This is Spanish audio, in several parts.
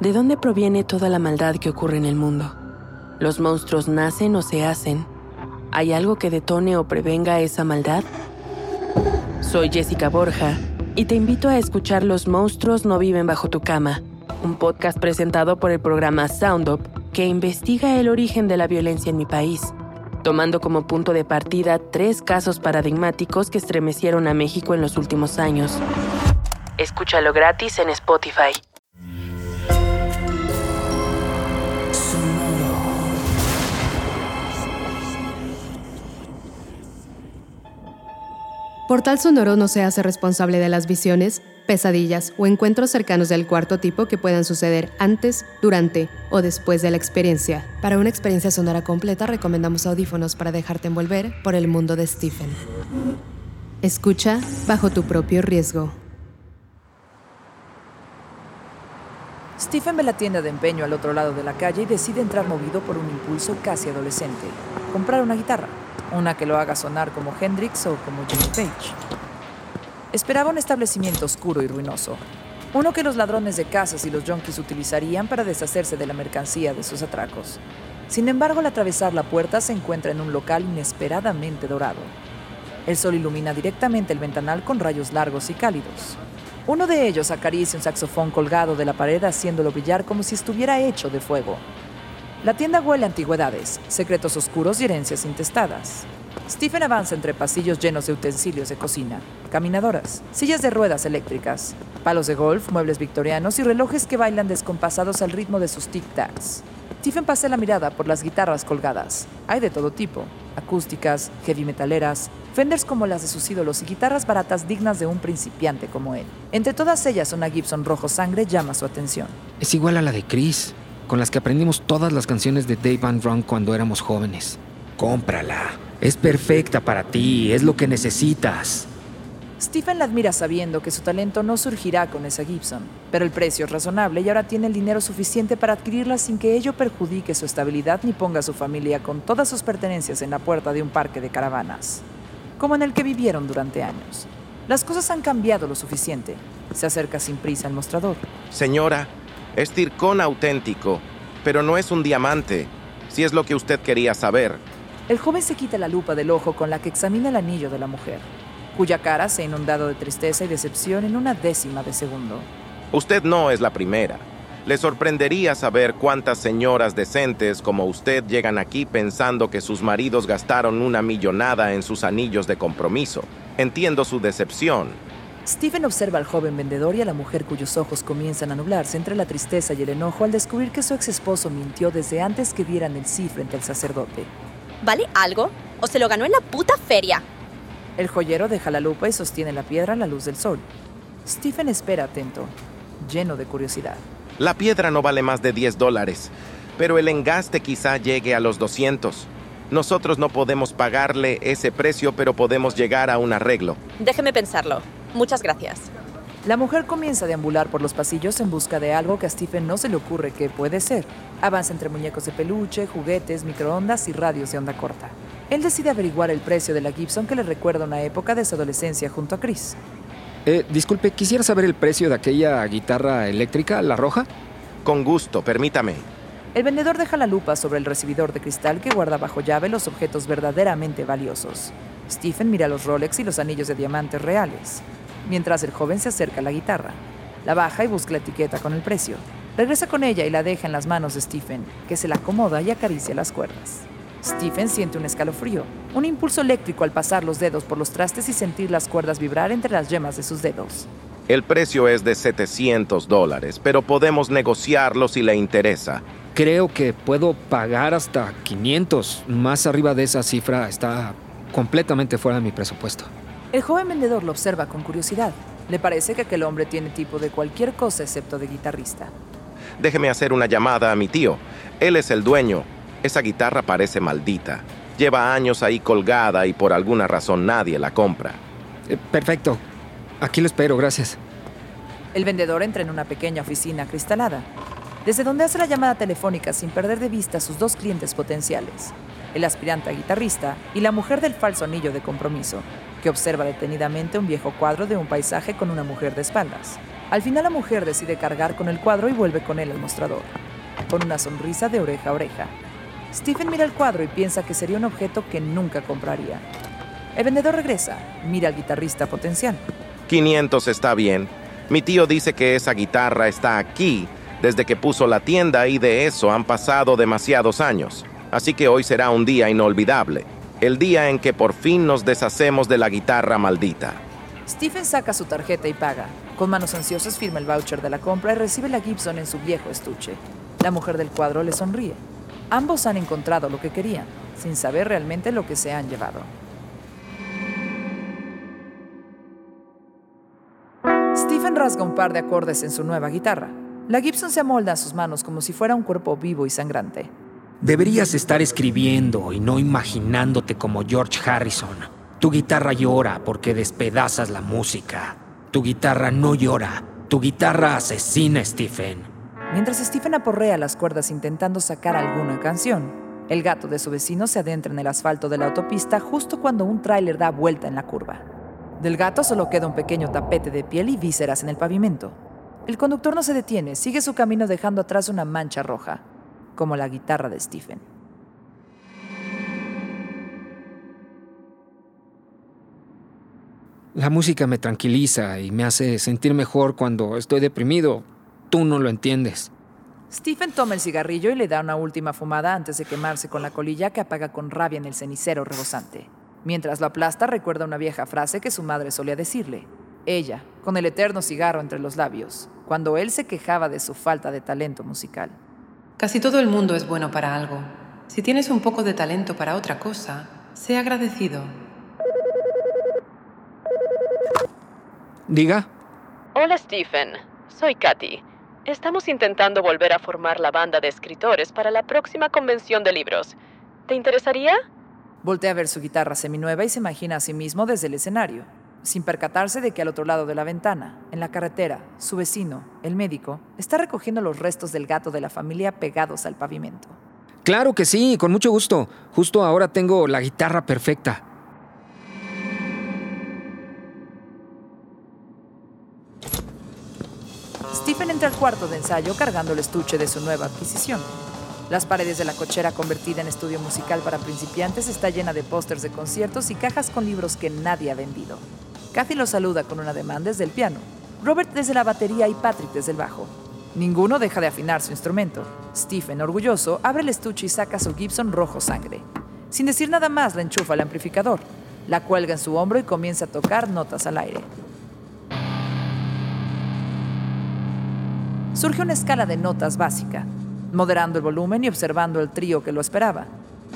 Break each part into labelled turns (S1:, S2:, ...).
S1: ¿De dónde proviene toda la maldad que ocurre en el mundo? ¿Los monstruos nacen o se hacen? ¿Hay algo que detone o prevenga esa maldad? Soy Jessica Borja y te invito a escuchar Los monstruos no viven bajo tu cama, un podcast presentado por el programa Sound Up que investiga el origen de la violencia en mi país, tomando como punto de partida tres casos paradigmáticos que estremecieron a México en los últimos años. Escúchalo gratis en Spotify.
S2: Portal Sonoro no se hace responsable de las visiones, pesadillas o encuentros cercanos del cuarto tipo que puedan suceder antes, durante o después de la experiencia. Para una experiencia sonora completa recomendamos audífonos para dejarte envolver por el mundo de Stephen. Escucha bajo tu propio riesgo.
S3: Stephen ve la tienda de empeño al otro lado de la calle y decide entrar movido por un impulso casi adolescente. Comprar una guitarra. Una que lo haga sonar como Hendrix o como Jimmy Page. Esperaba un establecimiento oscuro y ruinoso. Uno que los ladrones de casas y los junkies utilizarían para deshacerse de la mercancía de sus atracos. Sin embargo, al atravesar la puerta se encuentra en un local inesperadamente dorado. El sol ilumina directamente el ventanal con rayos largos y cálidos. Uno de ellos acaricia un saxofón colgado de la pared haciéndolo brillar como si estuviera hecho de fuego. La tienda huele a antigüedades, secretos oscuros y herencias intestadas. Stephen avanza entre pasillos llenos de utensilios de cocina, caminadoras, sillas de ruedas eléctricas, palos de golf, muebles victorianos y relojes que bailan descompasados al ritmo de sus tic-tacs. Stephen pasa la mirada por las guitarras colgadas. Hay de todo tipo, acústicas, heavy metaleras, Fenders como las de sus ídolos y guitarras baratas dignas de un principiante como él. Entre todas ellas, una Gibson rojo sangre llama su atención.
S4: Es igual a la de Chris con las que aprendimos todas las canciones de Dave Van Ron cuando éramos jóvenes. Cómprala. Es perfecta para ti, es lo que necesitas.
S3: Stephen la admira sabiendo que su talento no surgirá con esa Gibson, pero el precio es razonable y ahora tiene el dinero suficiente para adquirirla sin que ello perjudique su estabilidad ni ponga a su familia con todas sus pertenencias en la puerta de un parque de caravanas, como en el que vivieron durante años. Las cosas han cambiado lo suficiente. Se acerca sin prisa al mostrador.
S5: Señora, es circón auténtico, pero no es un diamante, si es lo que usted quería saber.
S3: El joven se quita la lupa del ojo con la que examina el anillo de la mujer, cuya cara se ha inundado de tristeza y decepción en una décima de segundo.
S5: Usted no es la primera. Le sorprendería saber cuántas señoras decentes como usted llegan aquí pensando que sus maridos gastaron una millonada en sus anillos de compromiso. Entiendo su decepción,
S3: Stephen observa al joven vendedor y a la mujer cuyos ojos comienzan a nublarse entre la tristeza y el enojo al descubrir que su ex esposo mintió desde antes que dieran el sí frente al sacerdote.
S6: ¿Vale algo? ¿O se lo ganó en la puta feria?
S3: El joyero deja la lupa y sostiene la piedra a la luz del sol. Stephen espera atento, lleno de curiosidad.
S5: La piedra no vale más de 10 dólares, pero el engaste quizá llegue a los 200. Nosotros no podemos pagarle ese precio, pero podemos llegar a un arreglo.
S6: Déjeme pensarlo. Muchas gracias.
S3: La mujer comienza a deambular por los pasillos en busca de algo que a Stephen no se le ocurre que puede ser. Avanza entre muñecos de peluche, juguetes, microondas y radios de onda corta. Él decide averiguar el precio de la Gibson que le recuerda una época de su adolescencia junto a Chris.
S4: Eh, disculpe, quisiera saber el precio de aquella guitarra eléctrica, la roja.
S5: Con gusto, permítame.
S3: El vendedor deja la lupa sobre el recibidor de cristal que guarda bajo llave los objetos verdaderamente valiosos. Stephen mira los Rolex y los anillos de diamantes reales mientras el joven se acerca a la guitarra. La baja y busca la etiqueta con el precio. Regresa con ella y la deja en las manos de Stephen, que se la acomoda y acaricia las cuerdas. Stephen siente un escalofrío, un impulso eléctrico al pasar los dedos por los trastes y sentir las cuerdas vibrar entre las yemas de sus dedos.
S5: El precio es de 700 dólares, pero podemos negociarlo si le interesa.
S4: Creo que puedo pagar hasta 500. Más arriba de esa cifra está completamente fuera de mi presupuesto.
S3: El joven vendedor lo observa con curiosidad. Le parece que aquel hombre tiene tipo de cualquier cosa excepto de guitarrista.
S5: Déjeme hacer una llamada a mi tío. Él es el dueño. Esa guitarra parece maldita. Lleva años ahí colgada y por alguna razón nadie la compra.
S4: Eh, perfecto. Aquí lo espero, gracias.
S3: El vendedor entra en una pequeña oficina cristalada, desde donde hace la llamada telefónica sin perder de vista a sus dos clientes potenciales, el aspirante a guitarrista y la mujer del falso anillo de compromiso, que observa detenidamente un viejo cuadro de un paisaje con una mujer de espaldas. Al final la mujer decide cargar con el cuadro y vuelve con él al mostrador, con una sonrisa de oreja a oreja. Stephen mira el cuadro y piensa que sería un objeto que nunca compraría. El vendedor regresa, mira al guitarrista potencial.
S5: 500 está bien. Mi tío dice que esa guitarra está aquí desde que puso la tienda y de eso han pasado demasiados años. Así que hoy será un día inolvidable. El día en que por fin nos deshacemos de la guitarra maldita.
S3: Stephen saca su tarjeta y paga. Con manos ansiosas firma el voucher de la compra y recibe la Gibson en su viejo estuche. La mujer del cuadro le sonríe. Ambos han encontrado lo que querían, sin saber realmente lo que se han llevado. Stephen rasga un par de acordes en su nueva guitarra. La Gibson se amolda a sus manos como si fuera un cuerpo vivo y sangrante.
S4: Deberías estar escribiendo y no imaginándote como George Harrison. Tu guitarra llora porque despedazas la música. Tu guitarra no llora. Tu guitarra asesina, Stephen.
S3: Mientras Stephen aporrea las cuerdas intentando sacar alguna canción, el gato de su vecino se adentra en el asfalto de la autopista justo cuando un tráiler da vuelta en la curva. Del gato solo queda un pequeño tapete de piel y vísceras en el pavimento. El conductor no se detiene, sigue su camino dejando atrás una mancha roja, como la guitarra de Stephen.
S4: La música me tranquiliza y me hace sentir mejor cuando estoy deprimido. Tú no lo entiendes.
S3: Stephen toma el cigarrillo y le da una última fumada antes de quemarse con la colilla que apaga con rabia en el cenicero rebosante. Mientras lo aplasta, recuerda una vieja frase que su madre solía decirle. Ella, con el eterno cigarro entre los labios, cuando él se quejaba de su falta de talento musical.
S7: Casi todo el mundo es bueno para algo. Si tienes un poco de talento para otra cosa, sé agradecido.
S4: Diga.
S1: Hola Stephen, soy Katy. Estamos intentando volver a formar la banda de escritores para la próxima convención de libros. ¿Te interesaría?
S3: Voltea a ver su guitarra seminueva y se imagina a sí mismo desde el escenario, sin percatarse de que al otro lado de la ventana, en la carretera, su vecino, el médico, está recogiendo los restos del gato de la familia pegados al pavimento.
S4: Claro que sí, con mucho gusto. Justo ahora tengo la guitarra perfecta.
S3: Entra al cuarto de ensayo cargando el estuche de su nueva adquisición. Las paredes de la cochera convertida en estudio musical para principiantes está llena de pósters de conciertos y cajas con libros que nadie ha vendido. Kathy lo saluda con un ademán desde el piano, Robert desde la batería y Patrick desde el bajo. Ninguno deja de afinar su instrumento. Stephen, orgulloso, abre el estuche y saca su Gibson rojo sangre. Sin decir nada más, la enchufa al amplificador, la cuelga en su hombro y comienza a tocar notas al aire. Surge una escala de notas básica, moderando el volumen y observando el trío que lo esperaba.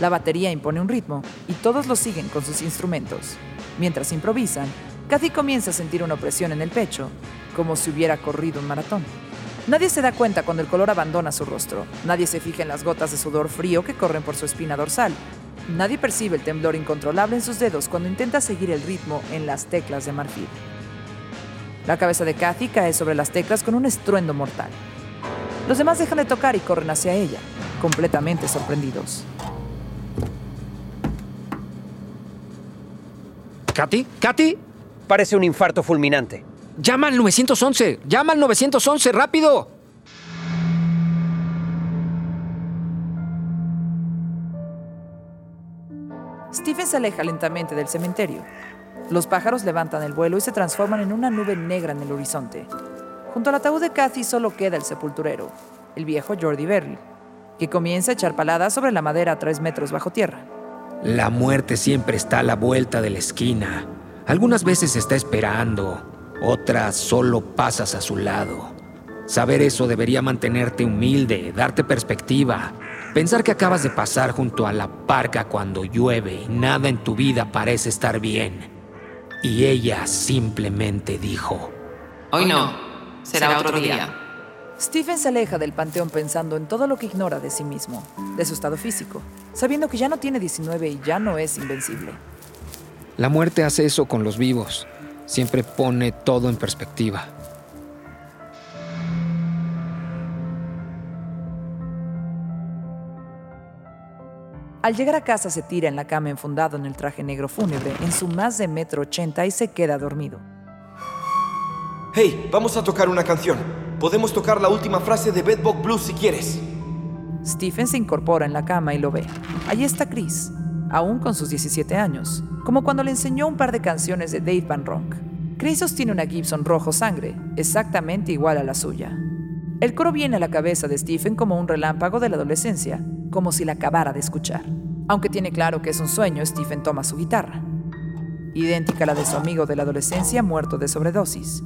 S3: La batería impone un ritmo y todos lo siguen con sus instrumentos. Mientras improvisan, Kathy comienza a sentir una opresión en el pecho, como si hubiera corrido un maratón. Nadie se da cuenta cuando el color abandona su rostro. Nadie se fija en las gotas de sudor frío que corren por su espina dorsal. Nadie percibe el temblor incontrolable en sus dedos cuando intenta seguir el ritmo en las teclas de marfil. La cabeza de Kathy cae sobre las teclas con un estruendo mortal. Los demás dejan de tocar y corren hacia ella, completamente sorprendidos.
S4: ¿Katy? ¿Katy?
S8: Parece un infarto fulminante.
S4: Llama al 911. Llama al 911, rápido.
S3: Stephen se aleja lentamente del cementerio. Los pájaros levantan el vuelo y se transforman en una nube negra en el horizonte. Junto al ataúd de Kathy solo queda el sepulturero, el viejo Jordi Berry, que comienza a echar paladas sobre la madera a tres metros bajo tierra.
S4: La muerte siempre está a la vuelta de la esquina. Algunas veces está esperando, otras solo pasas a su lado. Saber eso debería mantenerte humilde, darte perspectiva. Pensar que acabas de pasar junto a la parca cuando llueve y nada en tu vida parece estar bien. Y ella simplemente dijo,
S7: Hoy no, será otro día.
S3: Stephen se aleja del panteón pensando en todo lo que ignora de sí mismo, de su estado físico, sabiendo que ya no tiene 19 y ya no es invencible.
S4: la muerte hace eso con los vivos. Siempre pone todo en perspectiva.
S3: Al llegar a casa se tira en la cama enfundado en el traje negro fúnebre en su más de metro ochenta y se queda dormido.
S9: Hey, vamos a tocar una canción. Podemos tocar la última frase de Bedbug Blues si quieres.
S3: Stephen se incorpora en la cama y lo ve. Allí está Chris, aún con sus 17 años, como cuando le enseñó un par de canciones de Dave Van Ronk. Chris sostiene una Gibson rojo sangre, exactamente igual a la suya. El coro viene a la cabeza de Stephen como un relámpago de la adolescencia, como si la acabara de escuchar. Aunque tiene claro que es un sueño, Stephen toma su guitarra, idéntica a la de su amigo de la adolescencia muerto de sobredosis,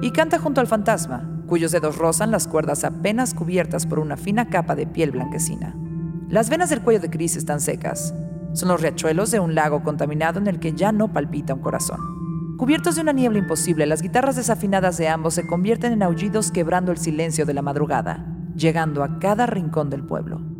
S3: y canta junto al fantasma, cuyos dedos rozan las cuerdas apenas cubiertas por una fina capa de piel blanquecina. Las venas del cuello de Chris están secas. Son los riachuelos de un lago contaminado en el que ya no palpita un corazón. Cubiertos de una niebla imposible, las guitarras desafinadas de ambos se convierten en aullidos quebrando el silencio de la madrugada, llegando a cada rincón del pueblo.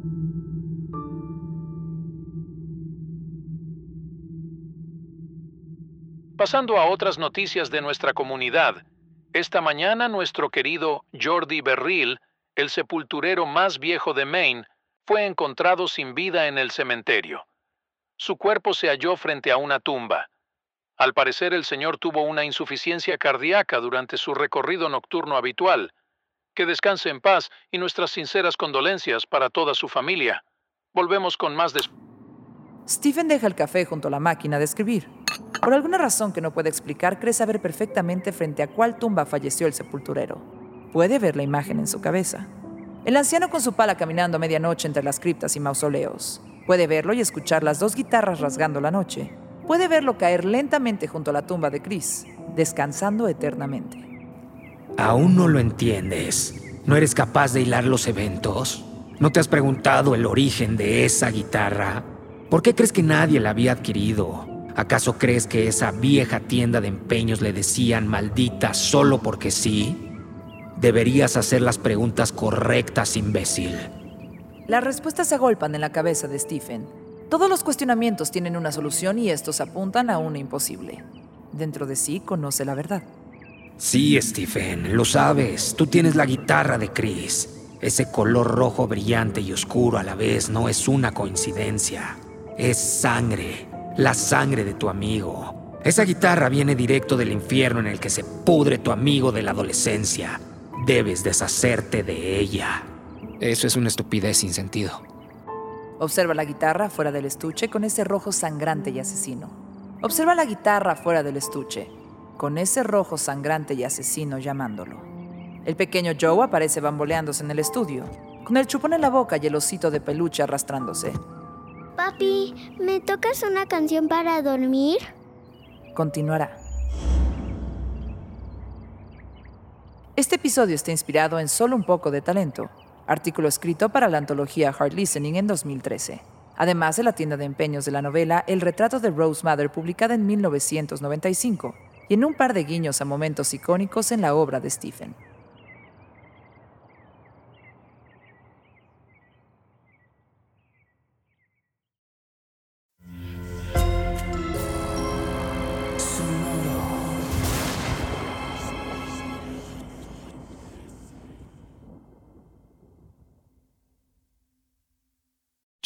S10: Pasando a otras noticias de nuestra comunidad, esta mañana nuestro querido Jordi Berril, el sepulturero más viejo de Maine, fue encontrado sin vida en el cementerio. Su cuerpo se halló frente a una tumba. Al parecer el señor tuvo una insuficiencia cardíaca durante su recorrido nocturno habitual. Que descanse en paz y nuestras sinceras condolencias para toda su familia. Volvemos con más de...
S3: Stephen deja el café junto a la máquina de escribir. Por alguna razón que no puede explicar, cree saber perfectamente frente a cuál tumba falleció el sepulturero. Puede ver la imagen en su cabeza. El anciano con su pala caminando a medianoche entre las criptas y mausoleos. Puede verlo y escuchar las dos guitarras rasgando la noche. Puede verlo caer lentamente junto a la tumba de Chris, descansando eternamente.
S4: ¿Aún no lo entiendes? ¿No eres capaz de hilar los eventos? ¿No te has preguntado el origen de esa guitarra? ¿Por qué crees que nadie la había adquirido? ¿Acaso crees que esa vieja tienda de empeños le decían maldita solo porque sí? Deberías hacer las preguntas correctas, imbécil.
S3: Las respuestas se agolpan en la cabeza de Stephen. Todos los cuestionamientos tienen una solución y estos apuntan a una imposible. Dentro de sí conoce la verdad.
S4: Sí, Stephen, lo sabes. Tú tienes la guitarra de Chris. Ese color rojo brillante y oscuro a la vez no es una coincidencia. Es sangre la sangre de tu amigo. Esa guitarra viene directo del infierno en el que se pudre tu amigo de la adolescencia. Debes deshacerte de ella.
S11: Eso es una estupidez sin sentido.
S3: Observa la guitarra fuera del estuche con ese rojo sangrante y asesino. Observa la guitarra fuera del estuche, con ese rojo sangrante y asesino llamándolo. El pequeño Joe aparece bamboleándose en el estudio, con el chupón en la boca y el osito de peluche arrastrándose.
S12: Papi, ¿me tocas una canción para dormir?
S3: Continuará. Este episodio está inspirado en Solo un poco de talento, artículo escrito para la antología Hard Listening en 2013, además de la tienda de empeños de la novela El retrato de Rose Mother publicada en 1995, y en un par de guiños a momentos icónicos en la obra de Stephen.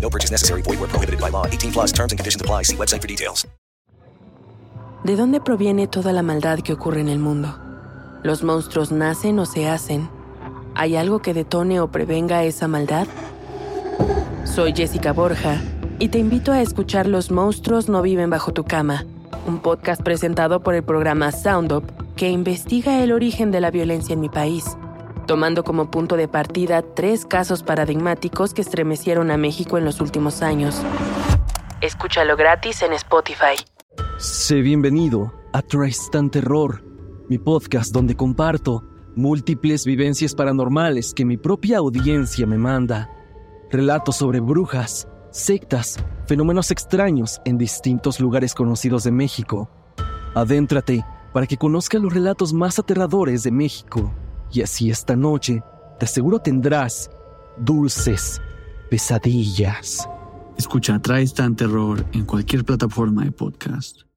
S13: No purchase necessary. Void where prohibited by law. 18 plus terms and conditions apply. See website for details.
S1: ¿De dónde proviene toda la maldad que ocurre en el mundo? ¿Los monstruos nacen o se hacen? ¿Hay algo que detone o prevenga esa maldad? Soy Jessica Borja y te invito a escuchar Los monstruos no viven bajo tu cama, un podcast presentado por el programa Sound Up que investiga el origen de la violencia en mi país, tomando como punto de partida tres casos paradigmáticos que estremecieron a México en los últimos años. Escúchalo gratis en Spotify.
S14: Sé bienvenido a Tristan Terror, mi podcast donde comparto múltiples vivencias paranormales que mi propia audiencia me manda. Relatos sobre brujas, sectas, fenómenos extraños en distintos lugares conocidos de México. Adéntrate para que conozcas los relatos más aterradores de México y así esta noche de seguro tendrás dulces pesadillas.
S15: Escucha Traes tan terror en cualquier plataforma de podcast.